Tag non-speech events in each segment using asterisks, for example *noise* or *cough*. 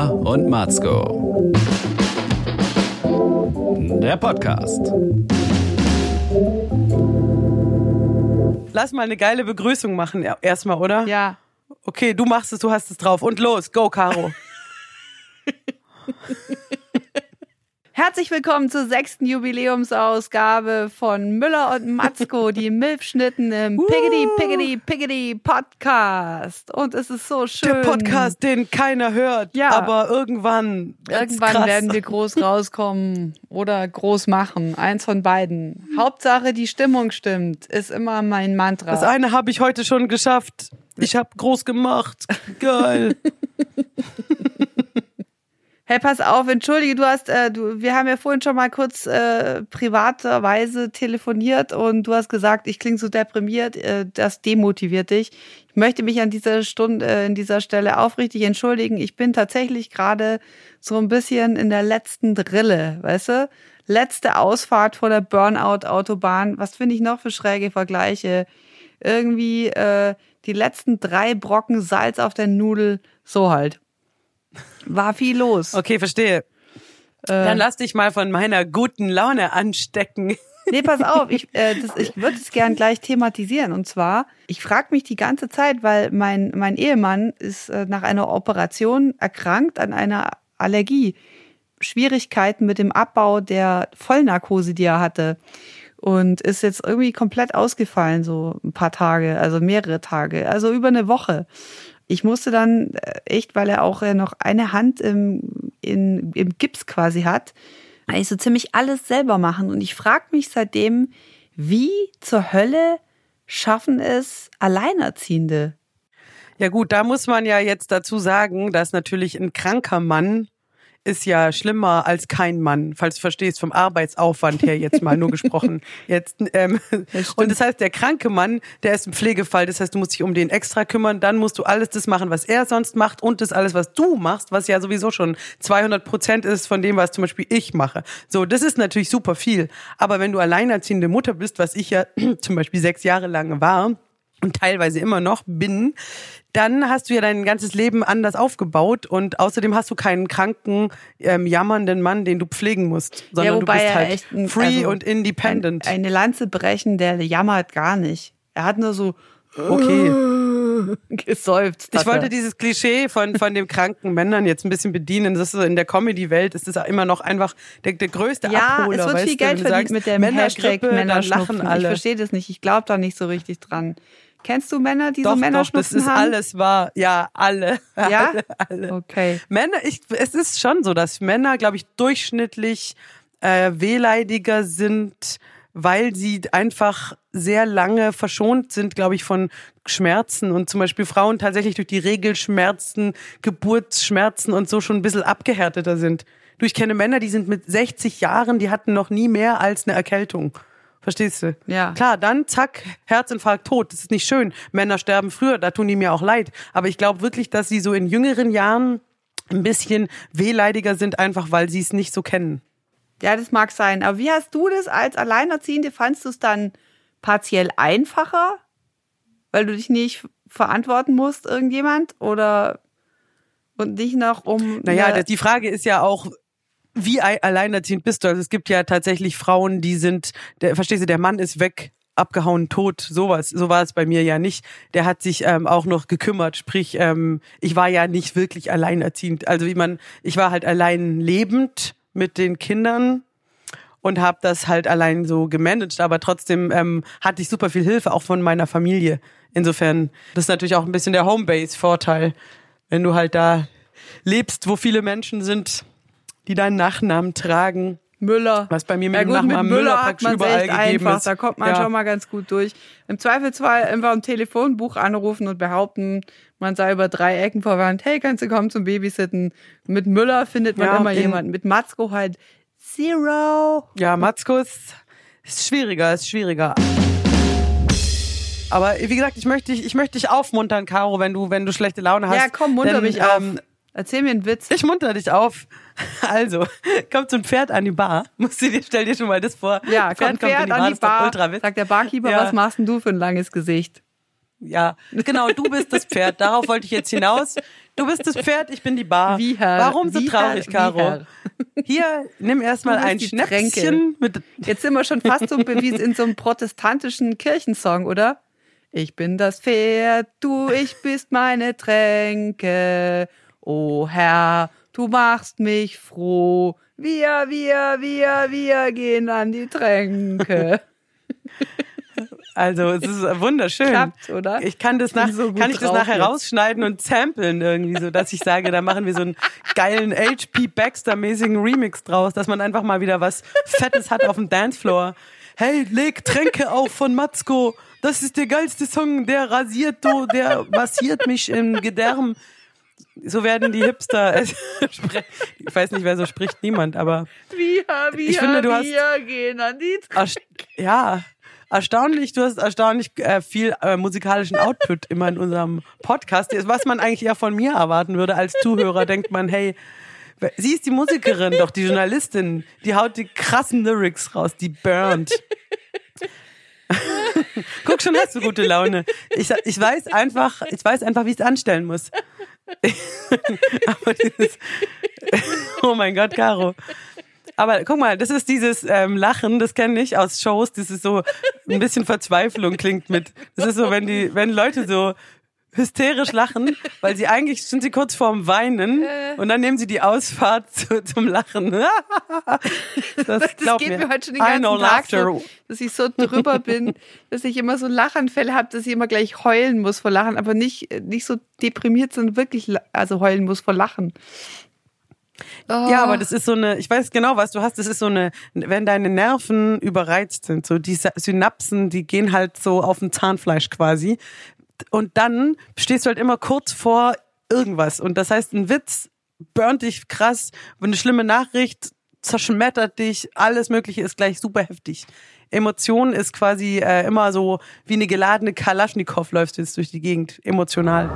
Müller und Matzko. Der Podcast. Lass mal eine geile Begrüßung machen erstmal, oder? Ja. Okay, du machst es, du hast es drauf. Und los, go, Caro. *laughs* Herzlich willkommen zur sechsten Jubiläumsausgabe von Müller und Matzko, *laughs* die Milfschnitten im Piggity, Piggity, Piggity Podcast. Und es ist so schön. Der Podcast, den keiner hört. Ja. Aber irgendwann. Irgendwann krass. werden wir groß *laughs* rauskommen oder groß machen. Eins von beiden. Hauptsache, die Stimmung stimmt, ist immer mein Mantra. Das eine habe ich heute schon geschafft. Ich habe groß gemacht. Geil. *laughs* Hey, pass auf, entschuldige, du hast, äh, du, wir haben ja vorhin schon mal kurz äh, privaterweise telefoniert und du hast gesagt, ich klinge so deprimiert, äh, das demotiviert dich. Ich möchte mich an dieser Stunde, äh, in dieser Stelle aufrichtig entschuldigen. Ich bin tatsächlich gerade so ein bisschen in der letzten Drille, weißt du? Letzte Ausfahrt vor der Burnout-Autobahn. Was finde ich noch für schräge Vergleiche? Irgendwie äh, die letzten drei Brocken Salz auf der Nudel, so halt. War viel los. Okay, verstehe. Äh. Dann lass dich mal von meiner guten Laune anstecken. Nee, pass auf, ich, äh, das, ich *laughs* würde es gern gleich thematisieren. Und zwar, ich frage mich die ganze Zeit, weil mein, mein Ehemann ist äh, nach einer Operation erkrankt an einer Allergie. Schwierigkeiten mit dem Abbau der Vollnarkose, die er hatte. Und ist jetzt irgendwie komplett ausgefallen, so ein paar Tage, also mehrere Tage, also über eine Woche. Ich musste dann äh, echt, weil er auch äh, noch eine Hand im, in, im Gips quasi hat, eigentlich so ziemlich alles selber machen. Und ich frage mich seitdem, wie zur Hölle schaffen es Alleinerziehende? Ja gut, da muss man ja jetzt dazu sagen, dass natürlich ein kranker Mann ist ja schlimmer als kein Mann, falls du verstehst, vom Arbeitsaufwand her jetzt mal nur gesprochen. *laughs* Jetzt, ähm, und das heißt, der kranke Mann, der ist ein Pflegefall, das heißt, du musst dich um den extra kümmern, dann musst du alles das machen, was er sonst macht und das alles, was du machst, was ja sowieso schon 200 Prozent ist von dem, was zum Beispiel ich mache. So, das ist natürlich super viel. Aber wenn du alleinerziehende Mutter bist, was ich ja *clears throat* zum Beispiel sechs Jahre lang war, und teilweise immer noch bin, dann hast du ja dein ganzes Leben anders aufgebaut und außerdem hast du keinen kranken, ähm, jammernden Mann, den du pflegen musst, sondern du bist halt ein- free also und independent. Ein, eine Lanze brechen, der jammert gar nicht. Er hat nur so okay. *laughs* gesäuft. Ich wollte dieses Klischee von, von dem kranken Männern jetzt ein bisschen bedienen. Das ist so in der Comedy-Welt ist das immer noch einfach der, der größte ja, Abholer. es wird viel Geld du verdient sagst, mit dem Hashtag Männergrippe, dann Männerschnupfen. lachen Ich alle. verstehe das nicht. Ich glaube da nicht so richtig dran. Kennst du Männer, die Doch, so doch, Männerschnupfen das ist haben? alles wahr. Ja, alle. *laughs* Ja? Alle, alle. Okay. Männer, ich, es ist schon so, dass Männer, glaube ich, durchschnittlich äh, wehleidiger sind, weil sie einfach sehr lange verschont sind, glaube ich, von Schmerzen und zum Beispiel Frauen tatsächlich durch die Regelschmerzen, Geburtsschmerzen und so schon ein bisschen abgehärteter sind. Du, ich kenne Männer, die sind mit 60 Jahren, die hatten noch nie mehr als eine Erkältung. Verstehst du? Ja. Klar, dann zack, Herzinfarkt tot. Das ist nicht schön. Männer sterben früher, da tun die mir auch leid. Aber ich glaube wirklich, dass sie so in jüngeren Jahren ein bisschen wehleidiger sind, einfach weil sie es nicht so kennen. Ja, das mag sein. Aber wie hast du das als Alleinerziehende? Fandst du es dann partiell einfacher, weil du dich nicht verantworten musst, irgendjemand? Oder und nicht noch um. Naja, die Frage ist ja auch, wie ei- alleinerziehend bist du? Also es gibt ja tatsächlich Frauen, die sind, der, verstehst du, der Mann ist weg, abgehauen, tot, sowas. So war es bei mir ja nicht. Der hat sich ähm, auch noch gekümmert, sprich, ähm, ich war ja nicht wirklich alleinerziehend. Also wie man, ich war halt allein lebend mit den Kindern und habe das halt allein so gemanagt, aber trotzdem ähm, hatte ich super viel Hilfe auch von meiner Familie. Insofern, das ist natürlich auch ein bisschen der Homebase-Vorteil, wenn du halt da lebst, wo viele Menschen sind, die deinen Nachnamen tragen. Müller. Was bei mir mit ja dem gut, Nachnamen mit Müller Müller hat praktisch man überall echt gegeben einfach. ist. Da kommt man Ja. schon mal ganz gut durch. Im Zweifelsfall einfach ein Telefonbuch anrufen und behaupten, man sei über drei Ecken verwandt. Hey, kannst du kommen zum Babysitten? Mit Müller findet man Ja, immer jemanden. Mit Matzko halt Zero. Ja, Matzko ist, ist schwieriger, ist schwieriger. Aber wie gesagt, ich möchte dich, ich möchte dich aufmuntern, Caro, wenn du, wenn du schlechte Laune hast. Ja, komm, munter Denn, mich auf. Erzähl mir einen Witz. Ich munter dich auf. *laughs* Also, kommt so ein Pferd an die Bar. Musst du dir, stell dir schon mal das vor. ja, kommt Pferd kommt in an die Bar. ultra witzig. Sagt der Barkeeper, Ja. was machst denn du für ein langes Gesicht? Ja, genau, du bist das Pferd. Darauf wollte ich jetzt hinaus. Du bist das Pferd, ich bin die Bar. Wie Herr, Warum so wie traurig, Herr, Caro? Hier, nimm erstmal ein die Schnäpschen Tränke. mit. Jetzt sind wir schon fast so wie in so einem protestantischen Kirchensong, oder? Ich bin das Pferd, du, ich bist meine Tränke. O Herr, du machst mich froh. Wir, wir, wir, wir gehen an die Tränke. *laughs* Also, es ist wunderschön. Klappt, oder? Ich kann das bin nach, so kann ich das nachher jetzt. rausschneiden und samplen irgendwie, so dass ich sage, da machen wir so einen geilen HP Baxter-mäßigen Remix draus, dass man einfach mal wieder was Fettes hat auf dem Dancefloor. Hey, leg Tränke auf von Matzko. Das ist der geilste Song, der rasiert du, der massiert mich im Gedärm. So werden die Hipster äh, *laughs* sprechen. Ich weiß nicht, wer so spricht, niemand, aber Wir, wir, Ich finde, du hast- wir gehen an die Tränke. Ja, erstaunlich, du hast erstaunlich äh, viel äh, musikalischen Output immer in unserem Podcast. Was man eigentlich eher von mir erwarten würde als Zuhörer, denkt man, hey, sie ist die Musikerin, doch die Journalistin, die haut die krassen Lyrics raus, die burnt. *laughs* Guck schon, hast du gute Laune. Ich, ich weiß einfach, ich weiß einfach, wie ich es anstellen muss. *laughs* Aber dieses, *laughs* oh mein Gott, Caro. Aber guck mal, das ist dieses ähm, Lachen, das kenne ich aus Shows, das ist so ein bisschen Verzweiflung klingt mit. Das ist so, wenn die, wenn Leute so hysterisch lachen, weil sie eigentlich sind sie kurz vorm Weinen und dann nehmen sie die Ausfahrt zu, zum Lachen. *laughs* Das, Das geht mir. heute schon den ganzen Tag so, dass ich so drüber bin, *laughs* dass ich immer so Lachanfälle habe, dass ich immer gleich heulen muss vor Lachen, aber nicht, nicht so deprimiert, sondern wirklich also heulen muss vor Lachen. Oh. Ja, aber das ist so eine, ich weiß genau, was du hast, das ist so eine, wenn deine Nerven überreizt sind, so die Synapsen, die gehen halt so auf dem Zahnfleisch quasi. Und dann stehst du halt immer kurz vor irgendwas. Und das heißt, ein Witz burnt dich krass, eine schlimme Nachricht zerschmettert dich, alles Mögliche ist gleich super heftig. Emotion ist quasi äh, immer so wie eine geladene Kalaschnikow läufst du jetzt durch die Gegend, emotional.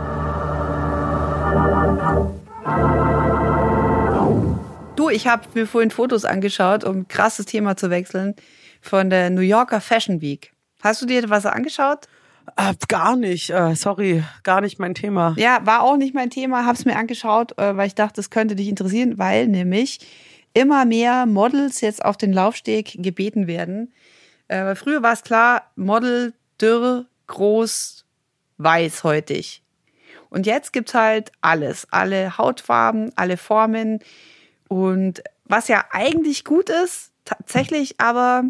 Du, ich habe mir vorhin Fotos angeschaut, um krasses Thema zu wechseln, von der New Yorker Fashion Week. Hast du dir was angeschaut? Äh, gar nicht, äh, sorry, gar nicht mein Thema. Ja, war auch nicht mein Thema, hab's mir angeschaut, äh, weil ich dachte, das könnte dich interessieren, weil nämlich immer mehr Models jetzt auf den Laufsteg gebeten werden. Äh, weil früher war es klar, Model dürr, groß, weiß, heutig. Und jetzt gibt's halt alles, alle Hautfarben, alle Formen und was ja eigentlich gut ist, tatsächlich aber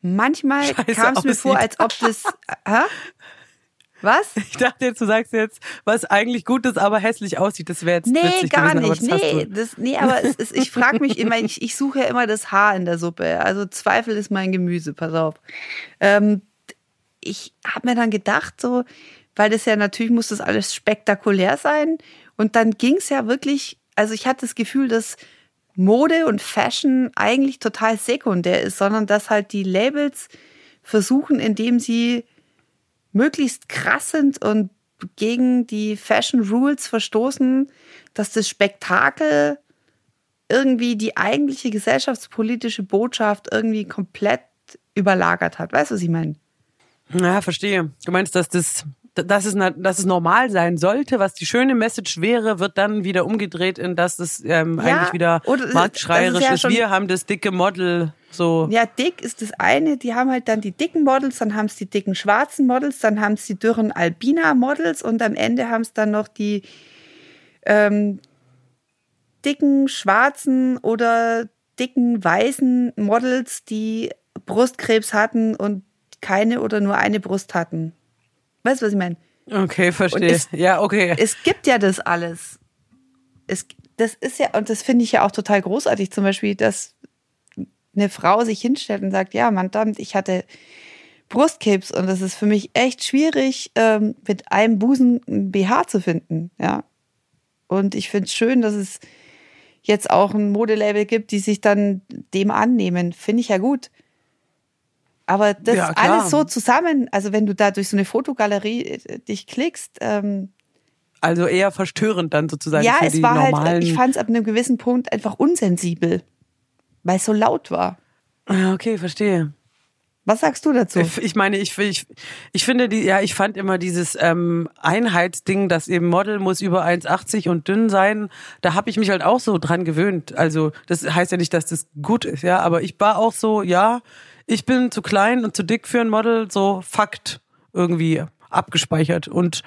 manchmal kam es mir vor, als ob das hä? Was? Ich dachte jetzt, du sagst jetzt, was eigentlich gut ist, aber hässlich aussieht. Das wäre jetzt Nee, witzig gar gewesen, aber nicht. hast Nee, das, nee, aber es ist, ich frage mich immer, ich, ich suche ja immer das Haar in der Suppe. Also Zweifel ist mein Gemüse, pass auf. Ähm, ich habe mir dann gedacht, so, weil das ja natürlich muss das alles spektakulär sein. Und dann ging es ja wirklich, also ich hatte das Gefühl, dass Mode und Fashion eigentlich total sekundär ist, sondern dass halt die Labels versuchen, indem sie möglichst krass sind und gegen die Fashion Rules verstoßen, dass das Spektakel irgendwie die eigentliche gesellschaftspolitische Botschaft irgendwie komplett überlagert hat. Weißt du, was ich meine? Ja, verstehe. Du meinst, dass das, dass es, dass es normal sein sollte, was die schöne Message wäre, wird dann wieder umgedreht in, dass es ähm, Ja, eigentlich wieder marktschreierisch ist ja ist. Wir haben das dicke Model so. Ja, dick ist das eine. Die haben halt dann die dicken Models, dann haben es die dicken schwarzen Models, dann haben es die dürren Albina-Models und am Ende haben es dann noch die ähm, dicken schwarzen oder dicken weißen Models, die Brustkrebs hatten und keine oder nur eine Brust hatten. Weißt du, was ich meine? Okay, verstehe. Es- ja, okay. Es gibt ja das alles. Es, das ist ja, und das finde ich ja auch total großartig, zum Beispiel, dass eine Frau sich hinstellt und sagt, ja, verdammt, ich hatte Brustkrebs und es ist für mich echt schwierig, ähm, mit einem Busen ein BH zu finden, ja. Und ich finde es schön, dass es jetzt auch ein Modelabel gibt, die sich dann dem annehmen. Finde ich ja gut. Aber das Ja, alles so zusammen, also wenn du da durch so eine Fotogalerie äh, dich klickst, ähm, Also eher verstörend dann sozusagen ja, für es die war normalen. halt, ich fand es ab einem gewissen Punkt einfach unsensibel, weil es so laut war. Ah, okay, verstehe. Was sagst du dazu? Ich, ich meine, ich, ich, ich finde die, ja, ich fand immer dieses ähm, Einheitsding, dass eben Model muss über 1,80 und dünn sein. Da habe ich mich halt auch so dran gewöhnt. Also das heißt ja nicht, dass das gut ist, ja, aber ich war auch so, ja, ich bin zu klein und zu dick für ein Model, so Fakt irgendwie abgespeichert und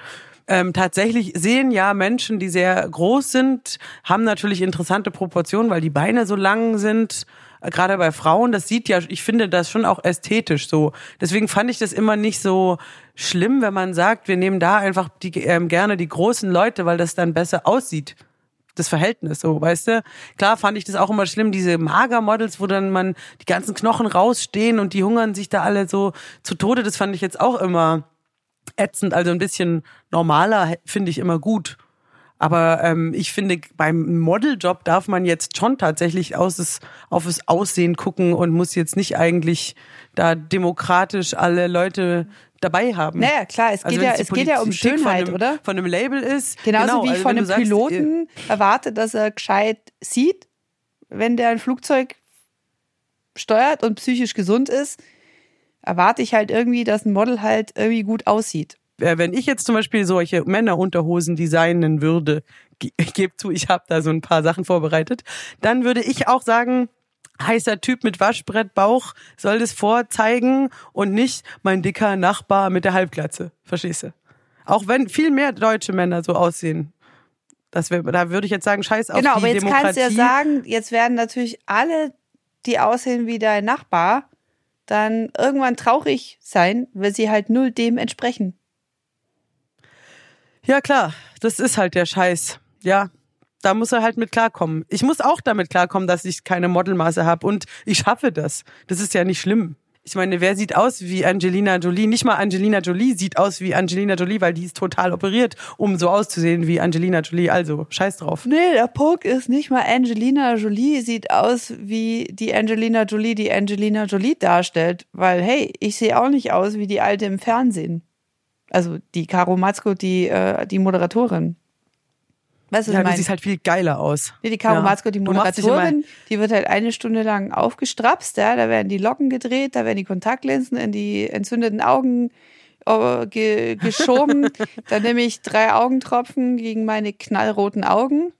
ähm, tatsächlich sehen ja Menschen, die sehr groß sind, haben natürlich interessante Proportionen, weil die Beine so lang sind. Gerade bei Frauen, das sieht ja, ich finde das schon auch ästhetisch so. Deswegen fand ich das immer nicht so schlimm, wenn man sagt, wir nehmen da einfach die, ähm, gerne die großen Leute, weil das dann besser aussieht das Verhältnis, so, weißt du? Klar fand ich das auch immer schlimm, diese Magermodels, wo dann man die ganzen Knochen rausstehen und die hungern sich da alle so zu Tode, das fand ich jetzt auch immer ätzend, also ein bisschen normaler finde ich immer gut. Aber ähm, ich finde, beim Modeljob darf man jetzt schon tatsächlich aus das, auf das Aussehen gucken und muss jetzt nicht eigentlich da demokratisch alle Leute dabei haben. Naja, klar, es geht, Also ja, es geht ja um Politik von Schönheit, einem, oder? Von einem Label ist. Genauso genau, wie ich also von wenn du einem sagst, Piloten erwarte, dass er gescheit sieht, wenn der ein Flugzeug steuert und psychisch gesund ist, erwarte ich halt irgendwie, dass ein Model halt irgendwie gut aussieht. Äh, wenn ich jetzt zum Beispiel solche Männerunterhosen designen würde, ich *laughs* gebe zu, ich habe da so ein paar Sachen vorbereitet, dann würde ich auch sagen, heißer Typ mit Waschbrettbauch soll das vorzeigen und nicht mein dicker Nachbar mit der Halbglatze. Verstehst du? Auch wenn viel mehr deutsche Männer so aussehen. Das wär, da würde ich jetzt sagen, scheiß auf genau, die aber jetzt Demokratie. kannst du ja sagen, jetzt werden natürlich alle, die aussehen wie dein Nachbar, dann irgendwann traurig sein, weil sie halt null dem entsprechen. Ja, klar, das ist halt der Scheiß. Ja, da muss er halt mit klarkommen. Ich muss auch damit klarkommen, dass ich keine Modelmaße habe und ich schaffe das. Das ist ja nicht schlimm. Ich meine, wer sieht aus wie Angelina Jolie? Nicht mal Angelina Jolie sieht aus wie Angelina Jolie, weil die ist total operiert, um so auszusehen wie Angelina Jolie. Also, scheiß drauf. Nee, der Punkt ist nicht mal Angelina Jolie sieht aus wie die Angelina Jolie, die Angelina Jolie darstellt. Weil, hey, ich sehe auch nicht aus wie die Alte im Fernsehen. Also die Caro Matzko, die, äh, die Moderatorin. Weißt du, Ja, du siehst halt viel geiler aus. Nee, die Caro Ja. Matzko, die Moderatorin, die wird halt eine Stunde lang aufgestrapst, ja, da werden die Locken gedreht, da werden die Kontaktlinsen in die entzündeten Augen äh, ge geschoben, *laughs* dann nehme ich drei Augentropfen gegen meine knallroten Augen.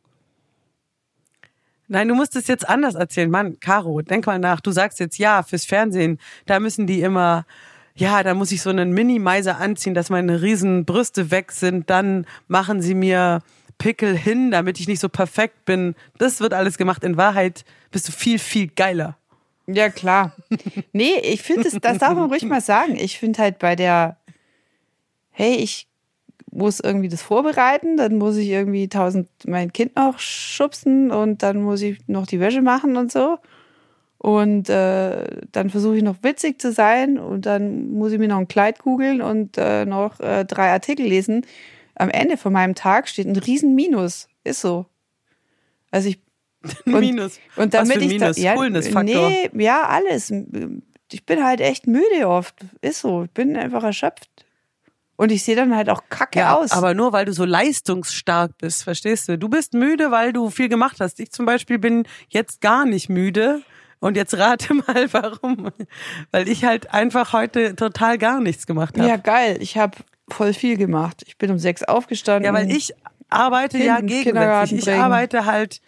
Nein, du musst es jetzt anders erzählen. Mann, Caro, denk mal nach. Du sagst jetzt ja, fürs Fernsehen, da müssen die immer, ja, da muss ich so einen Minimizer anziehen, dass meine riesen Brüste weg sind. Dann machen sie mir Pickel hin, damit ich nicht so perfekt bin. Das wird alles gemacht. In Wahrheit bist du viel, viel geiler. Ja, klar. Nee, ich finde, das, das darf man ruhig mal sagen. Ich finde halt bei der, hey, ich muss irgendwie das vorbereiten, dann muss ich irgendwie tausend mein Kind noch schubsen und dann muss ich noch die Wäsche machen und so. Und äh, dann versuche ich noch witzig zu sein und dann muss ich mir noch ein Kleid googeln und äh, noch äh, drei Artikel lesen. Am Ende von meinem Tag steht ein riesen Minus. Ist so. Also ich *laughs* und, Minus. Und Was damit für ein ich da, Minus? ja, Coolness-Faktor. nee, ja alles. Ich bin halt echt müde oft. Ist so. Ich bin einfach erschöpft. Und ich sehe dann halt auch kacke Ja, aus. aber nur weil du so leistungsstark bist, verstehst du? Du bist müde, weil du viel gemacht hast. Ich zum Beispiel bin jetzt gar nicht müde. Und jetzt rate *laughs* mal, warum. Weil ich halt einfach heute total gar nichts gemacht habe. ja, geil. Ich habe voll viel gemacht. Ich bin um sechs aufgestanden. Ja, weil ich arbeite ja gegensätzlich. Ich arbeite halt,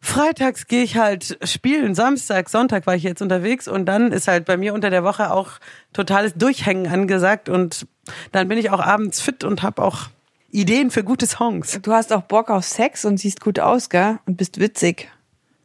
freitags gehe ich halt spielen, Samstag, Sonntag war ich jetzt unterwegs und dann ist halt bei mir unter der Woche auch totales Durchhängen angesagt und dann bin ich auch abends fit und habe auch Ideen für gute Songs. Du hast auch Bock auf Sex und siehst gut aus, gell? Und bist witzig.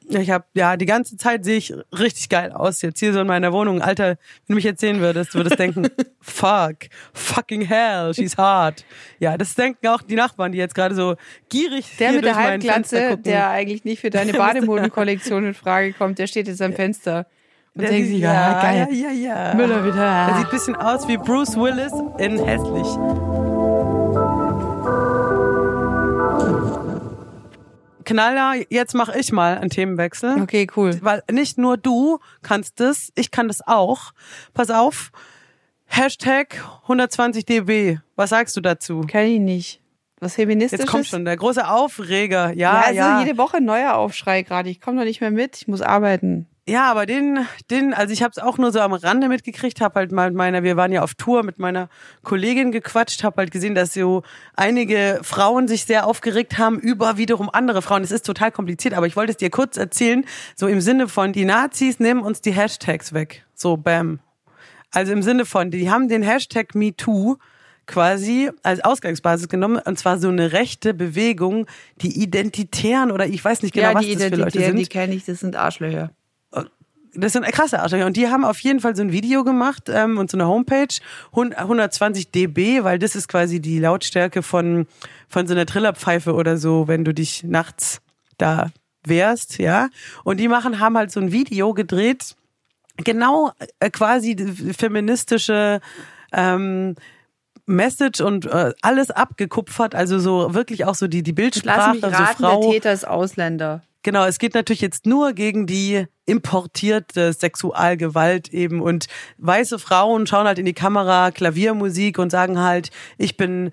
Ja, Ich habe ja die ganze Zeit sehe ich richtig geil aus jetzt hier so in meiner Wohnung. Alter, wenn du mich jetzt sehen würdest, du würdest denken, *laughs* fuck, fucking hell, she's hot. Ja, das denken auch die Nachbarn, die jetzt gerade so gierig Der mit der gucken. der eigentlich nicht für deine *laughs* Der Bademodenkollektion in Frage kommt, der steht jetzt am Fenster. Und Der denkt sich, ja, geil. Ja, ja, ja. Müller wieder. Er sieht ein bisschen aus wie Bruce Willis in hässlich. Knaller, jetzt mache ich mal einen Themenwechsel. Okay, cool. Weil nicht nur du kannst das, ich kann das auch. Pass auf. Hashtag 120 dB. Was sagst du dazu? Kenn ich nicht. Was feministisches? Jetzt kommt schon der große Aufreger. Ja, Ja, also ja. jede Woche ein neuer Aufschrei gerade. Ich komme noch nicht mehr mit. Ich muss arbeiten. Ja, aber den, den, also ich habe es auch nur so am Rande mitgekriegt, habe halt mal mit meiner, wir waren ja auf Tour mit meiner Kollegin gequatscht, habe halt gesehen, dass so einige Frauen sich sehr aufgeregt haben über wiederum andere Frauen. Es ist total kompliziert, aber ich wollte es dir kurz erzählen, so im Sinne von die Nazis nehmen uns die Hashtags weg, so bam. Also im Sinne von, die haben den Hashtag MeToo quasi als Ausgangsbasis genommen und zwar so eine rechte Bewegung, die Identitären oder ich weiß nicht genau, ja, was das für Leute Identitären, sind. die kenne ich, das sind Arschlöcher. Das sind krasse Arschlöcher. Und die haben auf jeden Fall so ein Video gemacht ähm, und so eine Homepage, 120 dB, weil das ist quasi die Lautstärke von, von so einer Trillerpfeife oder so, wenn du dich nachts da wehrst, ja. Und die machen, haben halt so ein Video gedreht, genau äh, quasi feministische ähm, Message und äh, alles abgekupfert, also so wirklich auch so die, die Lass Bildsprache, mich so raten, Frau. der Täter ist Ausländer. Genau, es geht natürlich jetzt nur gegen die importierte Sexualgewalt eben und weiße Frauen schauen halt in die Kamera Klaviermusik und sagen halt, ich bin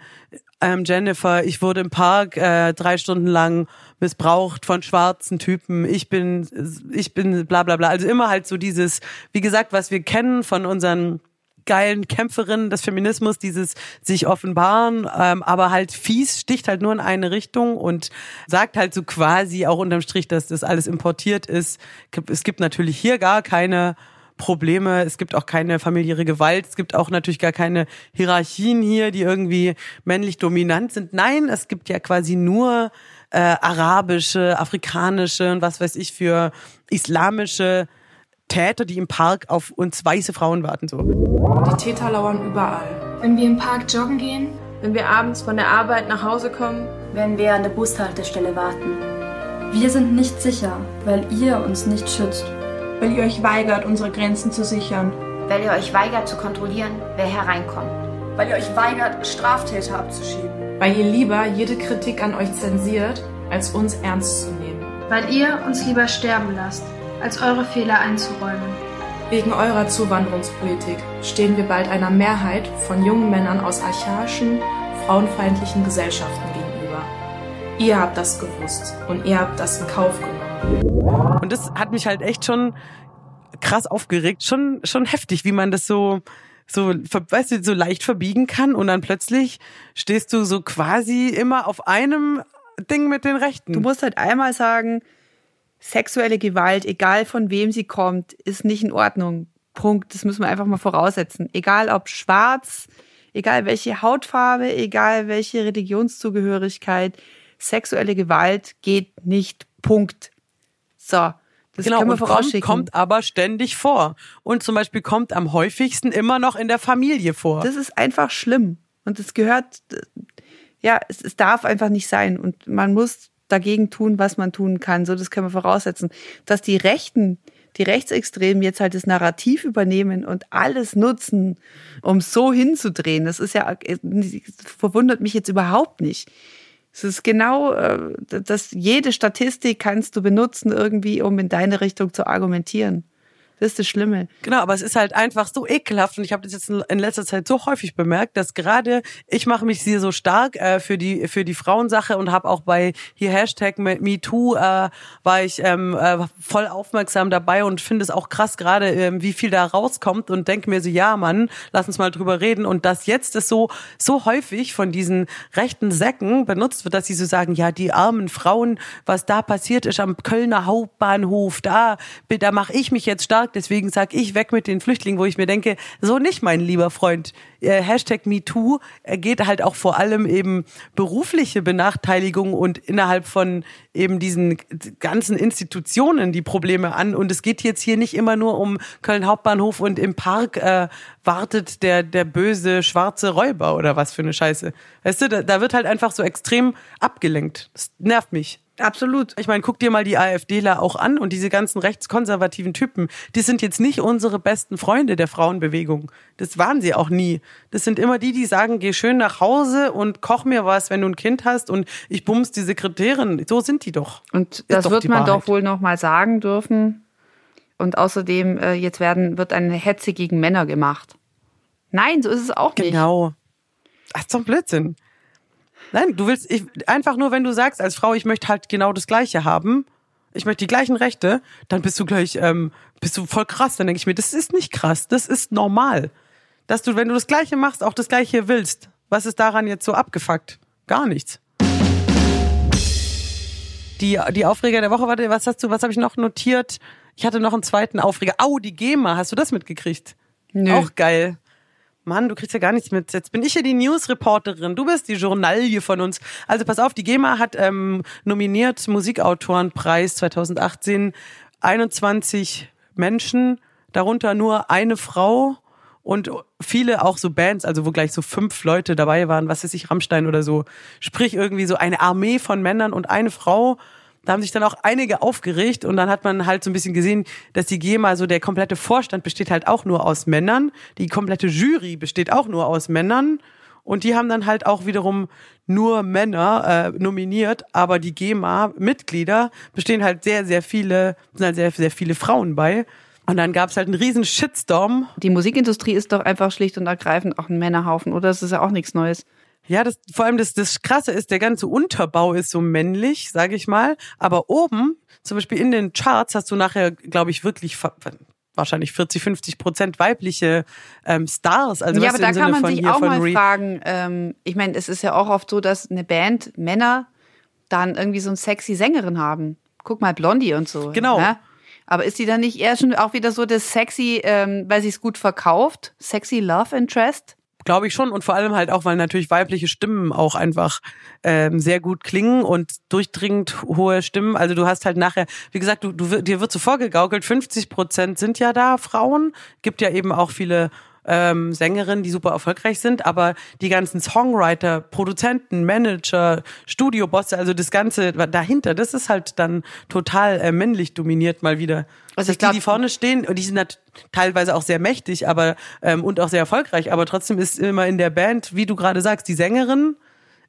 ähm, Jennifer, ich wurde im Park äh, drei Stunden lang missbraucht von schwarzen Typen, ich bin, ich bin bla bla bla. Also immer halt so dieses, wie gesagt, was wir kennen von unseren geilen Kämpferinnen des Feminismus, dieses sich offenbaren, ähm, aber halt fies, sticht halt nur in eine Richtung und sagt halt so quasi auch unterm Strich, dass das alles importiert ist. Es gibt natürlich hier gar keine Probleme, es gibt auch keine familiäre Gewalt, es gibt auch natürlich gar keine Hierarchien hier, die irgendwie männlich dominant sind. Nein, es gibt ja quasi nur äh, arabische, afrikanische und was weiß ich für islamische Täter, die im Park auf uns weiße Frauen warten. So. Die Täter lauern überall. Wenn wir im Park joggen gehen, Wenn wir abends von der Arbeit nach Hause kommen, wenn wir an der Bushaltestelle warten. Wir sind nicht sicher, weil ihr uns nicht schützt. Weil ihr euch weigert, unsere Grenzen zu sichern. Weil ihr euch weigert zu kontrollieren, wer hereinkommt. Weil ihr euch weigert, Straftäter abzuschieben. Weil ihr lieber jede Kritik an euch zensiert, als uns ernst zu nehmen. weil ihr uns lieber sterben lasst, als eure Fehler einzuräumen. Wegen eurer Zuwanderungspolitik stehen wir bald einer Mehrheit von jungen Männern aus archaischen, frauenfeindlichen Gesellschaften gegenüber. Ihr habt das gewusst und ihr habt das in Kauf genommen. Und das hat mich halt echt schon krass aufgeregt, schon schon heftig, wie man das so so weißt du, so leicht verbiegen kann und dann plötzlich stehst du so quasi immer auf einem Ding mit den Rechten. Du musst halt einmal sagen, sexuelle Gewalt, egal von wem sie kommt, ist nicht in Ordnung. Punkt. Das müssen wir einfach mal voraussetzen. Egal ob schwarz, egal welche Hautfarbe, egal welche Religionszugehörigkeit, sexuelle Gewalt geht nicht. Punkt. So. Das genau, können wir und kommt, vorausschicken. kommt aber ständig vor. Und zum Beispiel kommt am häufigsten immer noch in der Familie vor. Das ist einfach schlimm. Und es gehört, ja, es, es darf einfach nicht sein. Und man muss dagegen tun, was man tun kann. So, das können wir voraussetzen. Dass die Rechten, die Rechtsextremen jetzt halt das Narrativ übernehmen und alles nutzen, um so hinzudrehen, das ist ja, verwundert mich jetzt überhaupt nicht. Es ist genau, äh, dass jede Statistik kannst du benutzen irgendwie, um in deine Richtung zu argumentieren. Das ist das Schlimme. Genau, aber es ist halt einfach so ekelhaft und ich habe das jetzt in letzter Zeit so häufig bemerkt, dass gerade ich mache mich hier so stark äh, für die für die Frauensache und habe auch bei hier Hashtag MeToo äh, war ich ähm, äh, voll aufmerksam dabei und finde es auch krass gerade, ähm, wie viel da rauskommt und denke mir so, ja Mann, lass uns mal drüber reden und dass jetzt es so so häufig von diesen rechten Säcken benutzt wird, dass sie so sagen, ja die armen Frauen, was da passiert ist am Kölner Hauptbahnhof, da da mache ich mich jetzt stark Deswegen sag ich weg mit den Flüchtlingen, wo ich mir denke, so nicht, mein lieber Freund. Äh, Hashtag MeToo geht halt auch vor allem eben berufliche Benachteiligung und innerhalb von eben diesen ganzen Institutionen die Probleme an. Und es geht jetzt hier nicht immer nur um Köln Hauptbahnhof und im Park äh, wartet der, der böse schwarze Räuber oder was für eine Scheiße. Weißt du, da, da wird halt einfach so extrem abgelenkt. Das nervt mich. Absolut. Ich meine, guck dir mal die AfDler auch an und diese ganzen rechtskonservativen Typen, die sind jetzt nicht unsere besten Freunde der Frauenbewegung. Das waren sie auch nie. Das sind immer die, die sagen, geh schön nach Hause und koch mir was, wenn du ein Kind hast und ich bums die Sekretärin. So sind die doch. Und das doch wird die man Wahrheit. doch wohl noch mal sagen dürfen. Und außerdem äh, jetzt werden wird eine Hetze gegen Männer gemacht. Nein, so ist es auch nicht. Genau. Doch ein Blödsinn. Nein, du willst ich, einfach nur, wenn du sagst als Frau, ich möchte halt genau das Gleiche haben, ich möchte die gleichen Rechte, dann bist du gleich, ähm, bist du voll krass. Dann denke ich mir, das ist nicht krass, das ist normal. Dass du, wenn du das Gleiche machst, auch das Gleiche willst. Was ist daran jetzt so abgefuckt? Gar nichts. Die, die Aufreger der Woche, warte, was hast du, was habe ich noch notiert? Ich hatte noch einen zweiten Aufreger. Au, die GEMA, hast du das mitgekriegt? Nö. Auch geil. Mann, du kriegst ja gar nichts mit. Jetzt bin ich ja die News-Reporterin. Du bist die Journalie von uns. Also pass auf, die GEMA hat ähm, nominiert Musikautorenpreis 2018 21 Menschen, darunter nur eine Frau und viele auch so Bands, also wo gleich so fünf Leute dabei waren, was weiß ich, Rammstein oder so. Sprich irgendwie so eine Armee von Männern und eine Frau. Da haben sich dann auch einige aufgeregt und dann hat man halt so ein bisschen gesehen, dass die GEMA, so der komplette Vorstand besteht halt auch nur aus Männern. Die komplette Jury besteht auch nur aus Männern. Und die haben dann halt auch wiederum nur Männer äh, nominiert, aber die GEMA-Mitglieder bestehen halt sehr, sehr viele, sind halt sehr, sehr viele Frauen bei. Und dann gab's halt einen riesen Shitstorm. Die Musikindustrie ist doch einfach schlicht und ergreifend auch ein Männerhaufen, oder? Das ist ja auch nichts Neues. Ja, das, vor allem das, das Krasse ist, der ganze Unterbau ist so männlich, sage ich mal. Aber oben, zum Beispiel in den Charts, hast du nachher, glaube ich, wirklich wahrscheinlich 40, 50 Prozent weibliche ähm, Stars. Also ja, aber da kann Sinne man sich auch mal Re fragen, ähm, ich meine, es ist ja auch oft so, dass eine Band Männer dann irgendwie so eine sexy Sängerin haben. Guck mal, Blondie und so. Genau. Ne? Aber ist die dann nicht eher schon auch wieder so das sexy, ähm, weil sie es gut verkauft? Sexy Love Interest? Glaube ich schon und vor allem halt auch, weil natürlich weibliche Stimmen auch einfach ähm, sehr gut klingen und durchdringend hohe Stimmen. Also du hast halt nachher, wie gesagt, du, du dir wird so vorgegaukelt, 50 Prozent sind ja da Frauen, gibt ja eben auch viele ähm, Sängerinnen, die super erfolgreich sind, aber die ganzen Songwriter, Produzenten, Manager, Studiobosse, also das Ganze dahinter, das ist halt dann total äh, männlich dominiert mal wieder. Also ich die, glaub- die vorne stehen, und die sind nat- teilweise auch sehr mächtig, aber ähm, und auch sehr erfolgreich, aber trotzdem ist immer in der Band, wie du gerade sagst, die Sängerin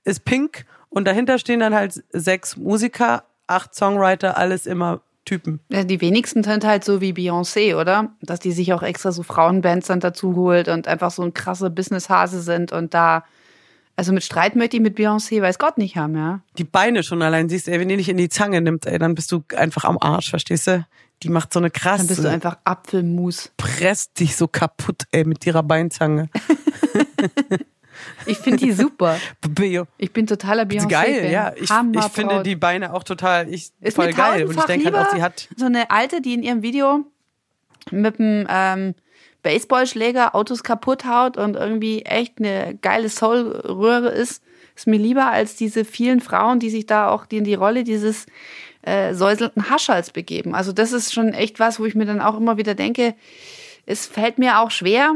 ist pink und dahinter stehen dann halt sechs Musiker, acht Songwriter, alles immer Typen. Ja, die wenigsten sind halt so wie Beyoncé, oder? Dass die sich auch extra so Frauenbands dann dazu holt und einfach so ein krasser Businesshase sind und da, also mit Streit möchte ich mit Beyoncé, weiß Gott nicht haben, ja. Die Beine schon allein siehst, ey, wenn die nicht in die Zange nimmt, ey, dann bist du einfach am Arsch, verstehst du? Die macht so eine krasse, Dann bist du einfach Apfelmus. presst dich so kaputt, ey, mit ihrer Beinzange. *laughs* Ich finde die super. *laughs* Ich bin totaler Beyoncé. Geil, ja. Ich, ich Hammerbraut. finde die Beine auch total, ich, Ist voll geil. Und ich denke halt auch, sie hat, so eine alte, die in ihrem Video mit einem ähm, Baseballschläger Autos kaputt haut und irgendwie echt eine geile Soul-Röhre ist, ist mir lieber als diese vielen Frauen, die sich da auch die in die Rolle dieses äh, säuselnden Haschals begeben. Also das ist schon echt was, wo ich mir dann auch immer wieder denke, es fällt mir auch schwer,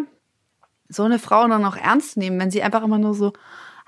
so eine Frau dann noch ernst nehmen, wenn sie einfach immer nur so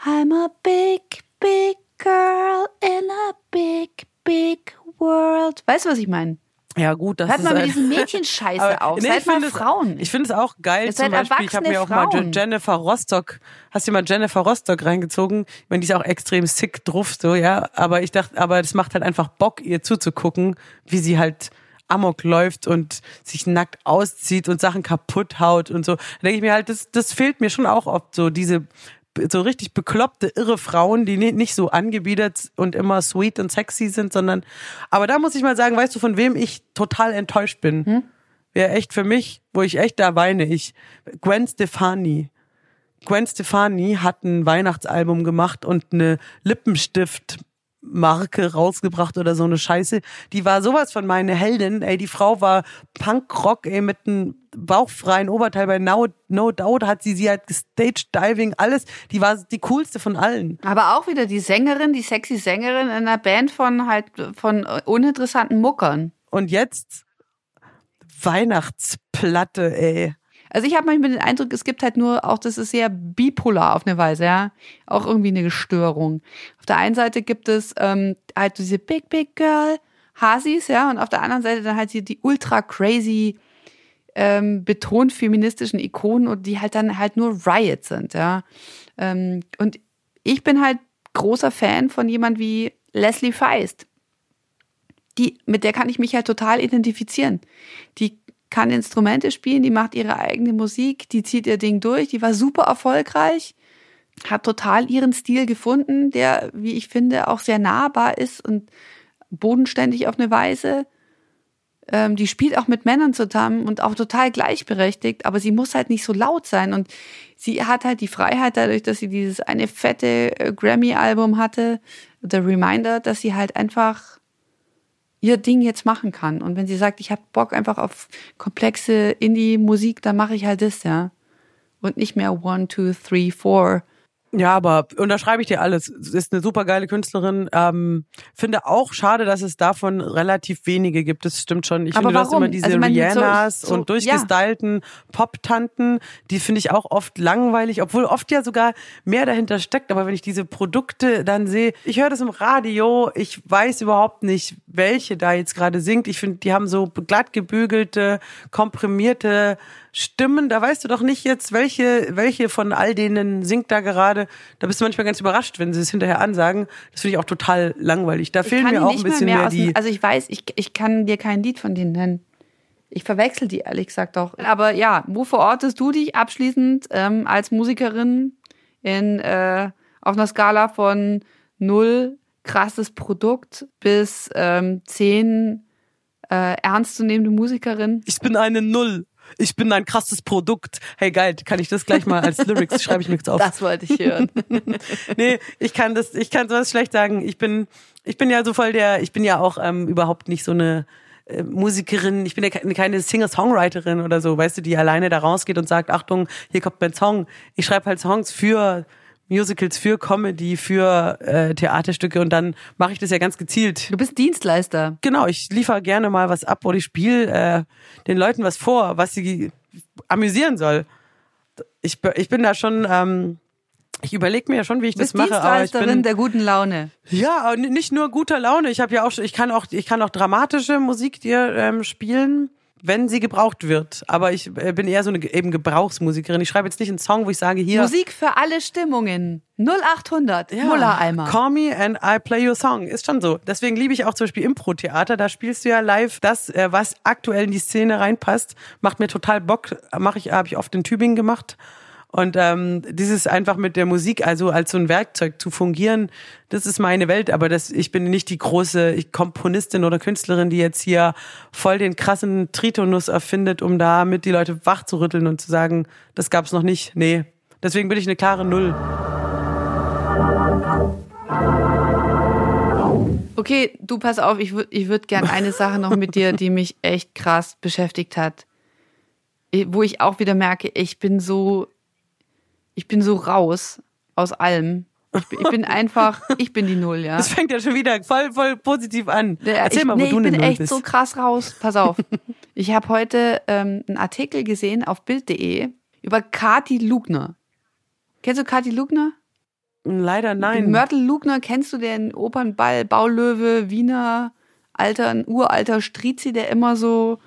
I'm a big, big girl in a big, big world. Weißt du, was ich meine? ja gut, das Hört ist mal mit halt- diesen *laughs* Mädchenscheiße auf. nee, Seid ich mal finde es- Frauen. Ich finde es auch geil. Ihr Zum Beispiel, ich habe mir auch mal Frauen. Jennifer Rostock, hast du mal Jennifer Rostock reingezogen? Ich meine, die ist auch extrem sick drauf, so, ja. Aber ich dachte, aber das macht halt einfach Bock, ihr zuzugucken, wie sie halt Amok läuft und sich nackt auszieht und Sachen kaputt haut und so. Da denke ich mir halt, das, das fehlt mir schon auch oft, so diese so richtig bekloppte, irre Frauen, die ni- nicht so angebiedert und immer sweet und sexy sind, sondern, aber da muss ich mal sagen, weißt du, von wem ich total enttäuscht bin? Hm? Wäre echt für mich, wo ich echt da weine, ich, Gwen Stefani. Gwen Stefani hat ein Weihnachtsalbum gemacht und eine Lippenstift-Marke rausgebracht oder so eine Scheiße. Die war sowas von meine Heldin, ey, die Frau war Punkrock, ey, mit einem bauchfreien Oberteil bei No, no Doubt hat sie, sie hat Stage Diving, alles. Die war die coolste von allen. Aber auch wieder die Sängerin, die sexy Sängerin in einer Band von halt von uninteressanten Muckern. Und jetzt Weihnachtsplatte, ey. Also ich habe manchmal den Eindruck, es gibt halt nur auch, das ist sehr bipolar auf eine Weise, ja. Auch irgendwie eine Störung. Auf der einen Seite gibt es ähm, halt diese Big Big Girl Hasis, ja, und auf der anderen Seite dann halt die, die ultra crazy ähm, betont feministischen Ikonen und die halt dann halt nur Riot sind, ja. Ähm, und ich bin halt großer Fan von jemand wie Leslie Feist. Die, mit der kann ich mich halt total identifizieren. Die kann Instrumente spielen, die macht ihre eigene Musik, die zieht ihr Ding durch, die war super erfolgreich, hat total ihren Stil gefunden, der, wie ich finde, auch sehr nahbar ist und bodenständig auf eine Weise. Ähm, die spielt auch mit Männern zusammen und auch total gleichberechtigt, aber sie muss halt nicht so laut sein. Und sie hat halt die Freiheit dadurch, dass sie dieses eine fette äh, Grammy-Album hatte, The Reminder, dass sie halt einfach ihr Ding jetzt machen kann. Und wenn sie sagt, ich habe Bock einfach auf komplexe Indie-Musik, dann mache ich halt das, ja. Und nicht mehr One, Two, Three, Four ja, aber unterschreibe ich dir alles. Ist eine super geile Künstlerin. Ähm, finde auch schade, dass es davon relativ wenige gibt. Das stimmt schon. Ich aber finde, warum? du hast immer diese also Rihannas so, so, und durchgestylten ja. Pop-Tanten. Die finde ich auch oft langweilig, obwohl oft ja sogar mehr dahinter steckt. Aber wenn ich diese Produkte dann sehe, ich höre das im Radio, ich weiß überhaupt nicht, welche da jetzt gerade singt. Ich finde, die haben so glatt gebügelte, komprimierte Stimmen, da weißt du doch nicht jetzt, welche, welche von all denen singt da gerade. Da bist du manchmal ganz überrascht, wenn sie es hinterher ansagen. Das finde ich auch total langweilig. Da fehlen mir auch ein bisschen mehr, mehr die. Dem, also ich weiß, ich, ich kann dir kein Lied von denen nennen. Ich verwechsel die ehrlich gesagt auch. Aber ja, wo verortest du dich abschließend ähm, als Musikerin in äh, auf einer Skala von null krasses Produkt bis ähm, zehn äh, ernstzunehmende Musikerin? Ich bin eine Null ich bin ein krasses Produkt. Hey geil, kann ich das gleich mal als *laughs* Lyrics schreibe ich mir jetzt auf. Das wollte ich hören. *laughs* nee, ich kann das, ich kann sowas schlecht sagen. Ich bin, ich bin ja so voll der, ich bin ja auch ähm, überhaupt nicht so eine äh, Musikerin, ich bin ja keine Singer-Songwriterin oder so, weißt du, die alleine da rausgeht und sagt, Achtung, hier kommt mein Song. Ich schreibe halt Songs für Musicals, für Comedy, für äh, Theaterstücke und dann mache ich das ja ganz gezielt. Du bist Dienstleister. Genau, ich liefere gerne mal was ab oder ich spiele äh, den Leuten was vor, was sie amüsieren soll. Ich, ich bin da schon, ähm, ich überlege mir ja schon, wie ich das mache. Aber ich bin der guten Laune. Ja, nicht nur guter Laune. Ich habe ja auch, ich kann auch, ich kann auch dramatische Musik dir ähm, spielen wenn sie gebraucht wird. Aber ich äh, bin eher so eine eben Gebrauchsmusikerin. Ich schreibe jetzt nicht einen Song, wo ich sage, hier. Musik für alle Stimmungen. 0800. Ja. Mullereimer. Call me and I play your song. Ist schon so. Deswegen liebe ich auch zum Beispiel Impro-Theater. Da spielst du ja live das, äh, was aktuell in die Szene reinpasst. Macht mir total Bock. Mache ich, habe ich oft in Tübingen gemacht. Und ähm, dieses einfach mit der Musik, also als so ein Werkzeug zu fungieren, das ist meine Welt. Aber das, ich bin nicht die große Komponistin oder Künstlerin, die jetzt hier voll den krassen Tritonus erfindet, um da mit die Leute wach zu rütteln und zu sagen, das gab's noch nicht. Nee. Deswegen bin ich eine klare Null. Okay, du pass auf, ich würde ich würd gern eine Sache noch mit dir, die mich echt krass beschäftigt hat. Wo ich auch wieder merke, ich bin so ich bin so raus aus allem. Ich bin, ich bin *laughs* einfach, ich bin die Null, ja. Das fängt ja schon wieder voll, voll positiv an. Erzähl ich, mal, wo nee, du ich bin echt bist. so krass raus. Pass auf. *laughs* ich habe heute ähm, einen Artikel gesehen auf Bild.de über Kati Lugner. Kennst du Kati Lugner? Leider nein. Mörtel Lugner, kennst du den Opernball, Baulöwe, Wiener, alter, ein uralter Strizi, der immer so,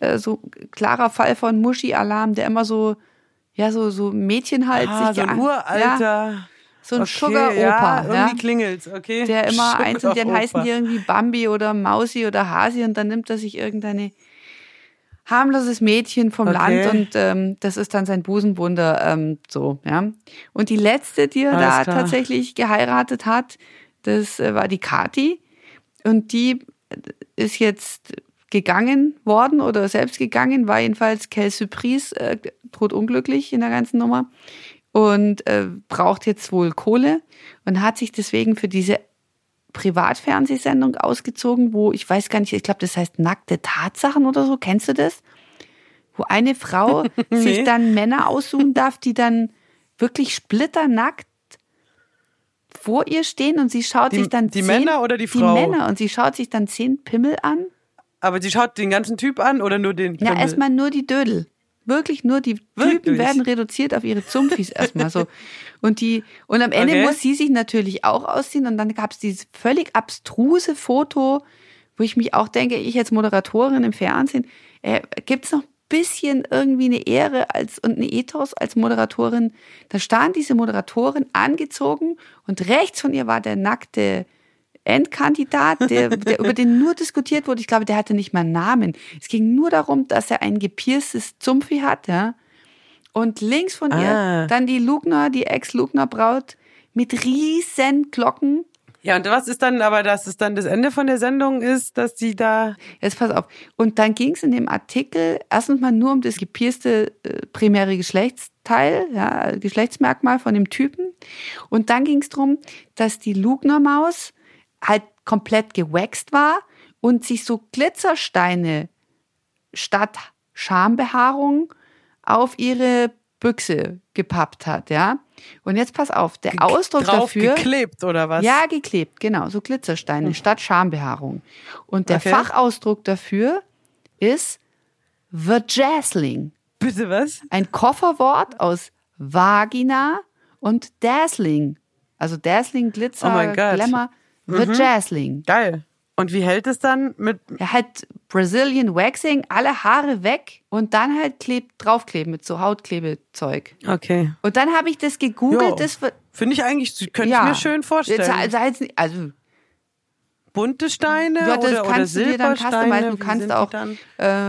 äh, so klarer Fall von Muschi-Alarm, der immer so ja, so, so Mädchenhals. Ah, so ein uralter. Ja, so ein okay, Sugar-Opa. Ja, irgendwie ja, klingelt's, okay. Der immer *laughs* eins und dann heißen die irgendwie Bambi oder Mausi oder Hasi und dann nimmt er sich irgendeine harmloses Mädchen vom okay. Land und ähm, das ist dann sein Busenwunder, ähm, so, ja. Und die letzte, die er Alles da klar. tatsächlich geheiratet hat, das äh, war die Kati und die ist jetzt gegangen worden oder selbst gegangen, war jedenfalls Quelle Surprise, äh, totunglücklich in der ganzen Nummer und äh, braucht jetzt wohl Kohle und hat sich deswegen für diese Privatfernsehsendung ausgezogen, wo ich weiß gar nicht, ich glaube, das heißt nackte Tatsachen oder so. Kennst du das? Wo eine Frau *laughs* nee. sich dann Männer aussuchen darf, die dann wirklich splitternackt vor ihr stehen und sie schaut die, sich dann die zehn, Männer oder die Frau? Die Männer und sie schaut sich dann zehn Pimmel an aber sie schaut den ganzen Typ an oder nur den Ja, erstmal nur die Dödel. Wirklich nur die Wirklich? Typen werden reduziert auf ihre Zumpfis *laughs* erstmal so. Und die und am Ende okay. muss sie sich natürlich auch ausziehen und dann gab es dieses völlig abstruse Foto, wo ich mich auch denke, ich als Moderatorin im Fernsehen, äh, gibt es noch ein bisschen irgendwie eine Ehre als und eine Ethos als Moderatorin? Da stand diese Moderatorin angezogen und rechts von ihr war der nackte Endkandidat, der, der, über den nur diskutiert wurde. Ich glaube, der hatte nicht mal einen Namen. Es ging nur darum, dass er ein gepierstes Zumpfi hat, ja. Und links von ah. ihr dann die Lugner, die Ex-Lugner-Braut mit riesen Glocken Ja, und was ist dann, aber dass es dann das Ende von der Sendung ist, dass sie da. Jetzt pass auf. Und dann ging es in dem Artikel erstens mal nur um das gepierste äh, primäre Geschlechtsteil, ja, Geschlechtsmerkmal von dem Typen. Und dann ging es darum, dass die Lugner-Maus halt komplett gewaxt war und sich so Glitzersteine statt Schambehaarung auf ihre Büchse gepappt hat, ja. Und jetzt pass auf, der Ausdruck drauf dafür. geklebt oder was? Ja, geklebt, genau, so Glitzersteine Hm. statt Schambehaarung. Und der Okay. Fachausdruck dafür ist Vajazzling. Bitte was? Ein Kofferwort aus Vagina und Dazzling. Also Dazzling, Glitzer, Oh mein Glamour, Mhm. Vajazzling. Geil. Und wie hält es dann mit. Er hat Brazilian Waxing, alle Haare weg und dann halt klebt, draufkleben mit so Hautklebezeug. Okay. Und dann habe ich das gegoogelt. Jo. Das Finde ich eigentlich, könnte ja. ich mir schön vorstellen. Jetzt, also, also Bunte Steine Ja, das oder, oder kannst du dir dann Silbersteine? Du kannst auch, äh,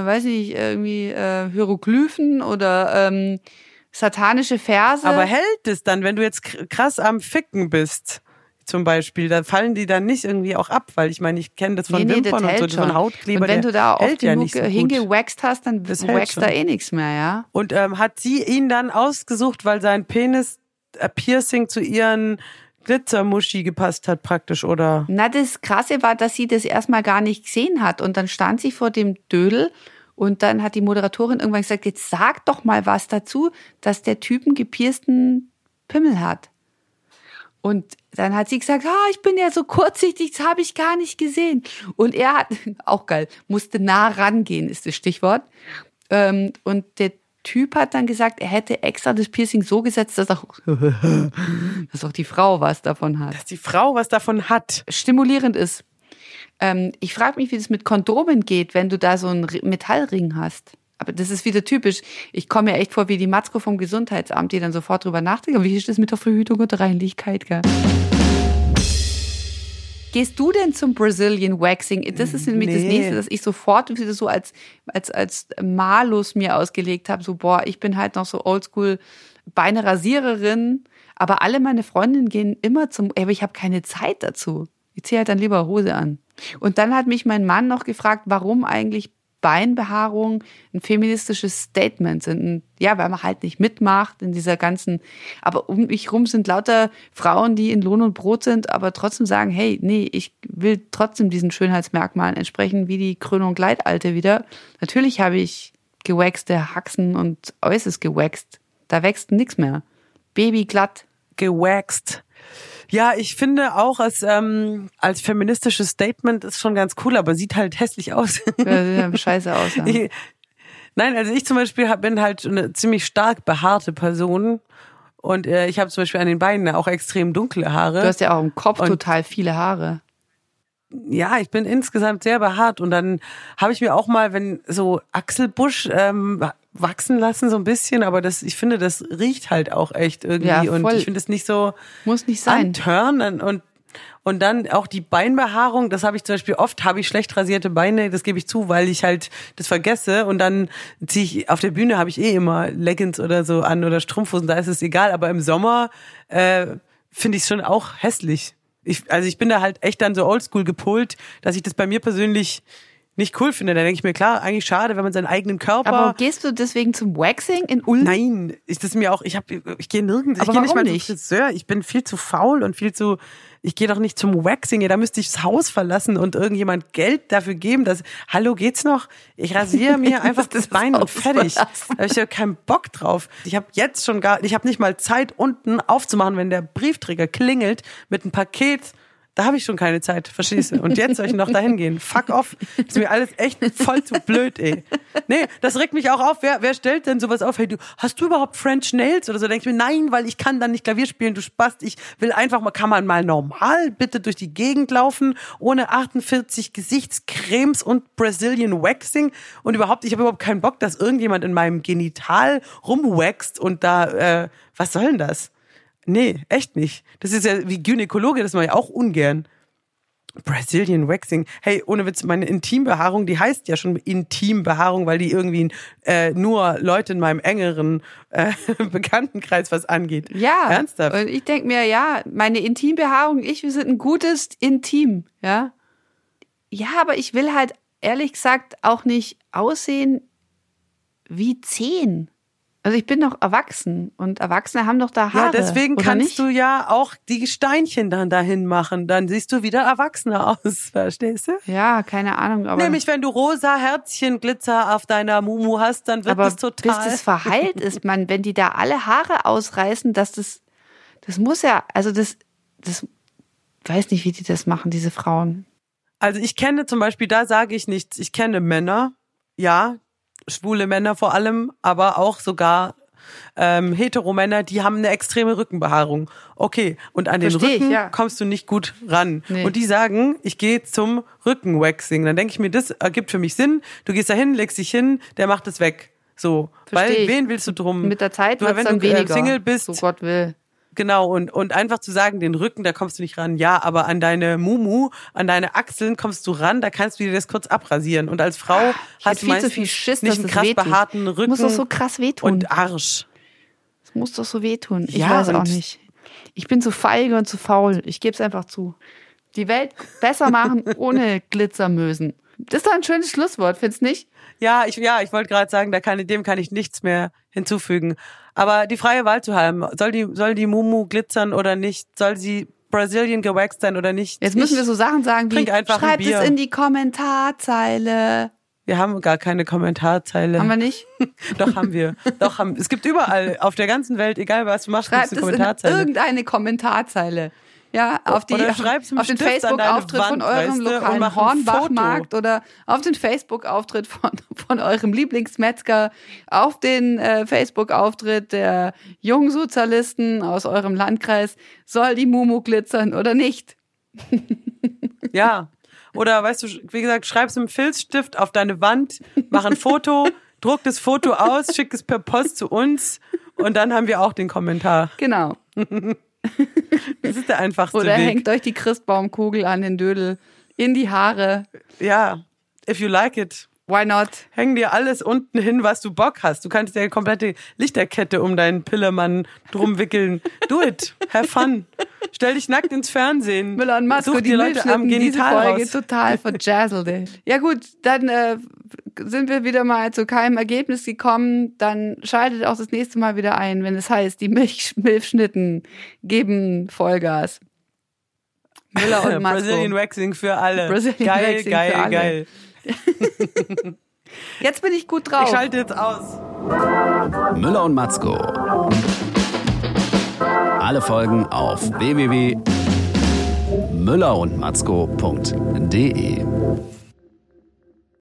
weiß nicht, irgendwie äh, Hieroglyphen oder ähm, satanische Verse. Aber hält es dann, wenn du jetzt kr- krass am Ficken bist, zum Beispiel, da fallen die dann nicht irgendwie auch ab, weil ich meine, ich kenne das von nee, nee, Wimpern und so, von. Hautkleber. Und wenn du da oft hält ja genug so hingewaxt hast, dann Das wächst da eh nichts mehr, ja. Und ähm, hat sie ihn dann ausgesucht, weil sein Penis äh, Piercing zu ihren Glitzermuschi gepasst hat praktisch, oder? Na, das Krasse war, dass sie das erstmal gar nicht gesehen hat. Und dann stand sie vor dem Dödel und dann hat die Moderatorin irgendwann gesagt, jetzt sag doch mal was dazu, dass der Typen gepiersten Pimmel hat. Und dann hat sie gesagt, ah, ich bin ja so kurzsichtig, das habe ich gar nicht gesehen. Und er hat, *laughs* auch geil, musste nah rangehen, ist das Stichwort. Ähm, und der Typ hat dann gesagt, er hätte extra das Piercing so gesetzt, dass auch, *laughs* dass auch die Frau was davon hat. Dass die Frau was davon hat. Stimulierend ist. Ähm, ich frage mich, wie das mit Kondomen geht, wenn du da so einen Ri- Metallring hast. Aber das ist wieder typisch. Ich komme mir echt vor wie die Matzko vom Gesundheitsamt, die dann sofort drüber nachdenken. Wie ist das mit der Verhütung und der Reinlichkeit, gell? Gehst du denn zum Brazilian Waxing? Das ist nämlich das Nee. nächste, dass ich sofort wieder so als, als, als Malus mir ausgelegt habe. So, boah, ich bin halt noch so oldschool Beine Rasiererin. Aber alle meine Freundinnen gehen immer zum, aber ich habe keine Zeit dazu. Ich ziehe halt dann lieber Hose an. Und dann hat mich mein Mann noch gefragt, warum eigentlich Beinbehaarung ein feministisches Statement sind. Und ja, weil man halt nicht mitmacht in dieser ganzen, aber um mich rum sind lauter Frauen, die in Lohn und Brot sind, aber trotzdem sagen, hey, nee, ich will trotzdem diesen Schönheitsmerkmalen entsprechen, wie die Krönung Gleitalte wieder. Natürlich habe ich gewaxte Haxen und äußerst gewaxt. Da wächst nichts mehr. Baby glatt. Ja, ich finde auch als, ähm, als feministisches Statement ist schon ganz cool, aber sieht halt hässlich aus. Ja, ja, scheiße aus. Ja. Ich- Nein, also ich zum Beispiel bin halt eine ziemlich stark behaarte Person und äh, ich habe zum Beispiel an den Beinen auch extrem dunkle Haare. Du hast ja auch im Kopf Und- total viele Haare. ja, ich bin insgesamt sehr behaart und dann habe ich mir auch mal, wenn so Achselbusch ähm, wachsen lassen so ein bisschen, aber das, ich finde, das riecht halt auch echt irgendwie Ja, und ich finde es nicht so Muss nicht sein. anturnen und und dann auch die Beinbehaarung, das habe ich zum Beispiel oft, habe ich schlecht rasierte Beine, das gebe ich zu, weil ich halt das vergesse und dann ziehe ich, auf der Bühne habe ich eh immer Leggings oder so an oder Strumpfhosen, da ist es egal, aber im Sommer äh, finde ich es schon auch hässlich. Ich, also ich bin da halt echt dann so oldschool gepolt, dass ich das bei mir persönlich nicht cool finde. Da denke ich mir, klar, eigentlich schade, wenn man seinen eigenen Körper. Aber gehst du deswegen zum Waxing in Ulm? Nein, ist das mir auch, ich habe ich gehe nirgends, Aber ich gehe nicht mal nicht? zum Friseur, ich bin viel zu faul und viel zu ich gehe doch nicht zum Waxing, ja, da müsste ich das Haus verlassen und irgendjemand Geld dafür geben, dass hallo, geht's noch? Ich rasiere *laughs* mir einfach das Bein und fertig. Da habe ich ja keinen Bock drauf. Ich habe jetzt schon gar ich habe nicht mal Zeit unten aufzumachen, wenn der Briefträger klingelt mit einem Paket. Da habe ich schon keine Zeit, verstehst du? Und jetzt soll ich noch dahin gehen. Fuck off. Ist mir alles echt voll zu blöd, ey. Nee, das regt mich auch auf. Wer, wer stellt denn sowas auf? Hey, du, hast du überhaupt French Nails oder so? Denk ich mir, nein, weil ich kann dann nicht Klavier spielen, du Spast. Ich will einfach mal, kann man mal normal bitte durch die Gegend laufen, ohne 48 Gesichtscremes und Brazilian Waxing und überhaupt, ich habe überhaupt keinen Bock, dass irgendjemand in meinem Genital rumwaxt und da, äh, was soll denn das? Nee, echt nicht. Das ist ja wie Gynäkologe, das mache ich auch ungern. Brazilian Waxing. Hey, ohne Witz, meine Intimbehaarung, die heißt ja schon Intimbehaarung, weil die irgendwie äh, nur Leute in meinem engeren äh, *laughs* Bekanntenkreis was angeht. Ja. Ernsthaft. Und ich denk mir, ja, meine Intimbehaarung, ich, wir sind ein gutes Intim, ja. Ja, aber ich will halt ehrlich gesagt auch nicht aussehen wie zehn. Also ich bin doch erwachsen und Erwachsene haben doch da Haare. Ja, deswegen kannst nicht? du ja auch die Steinchen dann dahin machen. Dann siehst du wieder erwachsener *laughs* aus, verstehst du? Ja, keine Ahnung. Aber, Nämlich, wenn du rosa Herzchen-Glitzer auf deiner Mumu hast, dann wird aber das total. bis das verheilt ist, man, wenn die da alle Haare ausreißen, dass das, das muss ja, also das, das, weiß nicht, wie die das machen, diese Frauen. Also ich kenne zum Beispiel, da sage ich nichts. Ich kenne Männer, ja, schwule Männer vor allem, aber auch sogar ähm, Heteromänner, die haben eine extreme Rückenbehaarung. Okay, und an den Versteh ich, Rücken ja. kommst du nicht gut ran. Nee. Und die sagen, ich gehe zum Rückenwaxing. Dann denke ich mir, das ergibt für mich Sinn. Du gehst da hin, legst dich hin, der macht es weg. So, weil Versteh ich. wen willst du drum? Mit der Zeit wird wenn dann du äh, weniger. Single bist, So Gott will. Genau, und, und einfach zu sagen, den Rücken, da kommst du nicht ran. Ja, aber an deine Mumu, an deine Achseln kommst du ran, da kannst du dir das kurz abrasieren. Und als Frau Ich hast du viel zu viel Schiss, nicht dass einen es krass wehtut. behaarten Rücken Muss doch so krass wehtun. und Arsch. Das muss doch so wehtun. Ich Ja, weiß auch nicht. Ich bin zu feige und zu faul. Ich gebe es einfach zu. Die Welt besser machen *laughs* ohne Glitzermösen. Das ist doch ein schönes Schlusswort, findest nicht? Ja, ich, ja, ich wollte gerade sagen, da kann, dem kann ich nichts mehr hinzufügen. Aber die freie Wahl zu haben, soll die, soll die Mumu glitzern oder nicht? Soll sie Brazilian gewaxt sein oder nicht? Jetzt müssen ich, wir so Sachen sagen wie, schreibt es in die Kommentarzeile. Wir haben gar keine Kommentarzeile. Haben wir nicht? *laughs* Doch, haben wir. Doch, haben, es gibt überall auf der ganzen Welt, egal was du machst, Schreibt es es eine in Kommentarzeile. irgendeine Kommentarzeile. Ja, auf, die, Oder auf, im den Facebook-Auftritt von eurem lokalen. Hornbachmarkt oder auf den Facebook-Auftritt von, *laughs* von eurem Lieblingsmetzger, auf den äh, Facebook-Auftritt der Jungsozialisten aus eurem Landkreis. Soll die Mumu glitzern oder nicht? *laughs* Ja. Oder weißt du, wie gesagt, schreib's mit dem Filzstift auf deine Wand, mach ein Foto, *laughs* druck das Foto aus, schick es per Post zu uns und dann haben wir auch den Kommentar. Genau. *laughs* Das ist der einfachste Oder Weg. hängt euch die Christbaumkugel an den Dödel in die Haare. Ja. If you like it. Why not? Häng dir alles unten hin, was du Bock hast. Du kannst dir eine komplette Lichterkette um deinen Pillemann drum wickeln. Do it. Have fun. Stell dich nackt ins Fernsehen. Müller und Masko, Such die die Leute am Genital Folge raus. total verjazzelt. Ja gut, dann äh, sind wir wieder mal zu keinem Ergebnis gekommen. Dann schaltet auch das nächste Mal wieder ein, wenn es heißt, die Milch Milchschnitten geben Vollgas. Müller und Masko. *laughs* Brazilian Waxing für alle. Brazilian geil, Waxing geil, für alle. geil. *laughs* Jetzt bin ich gut drauf. Ich schalte jetzt aus. Müller und Matzko. Alle Folgen auf www.müllerundmatzko.de.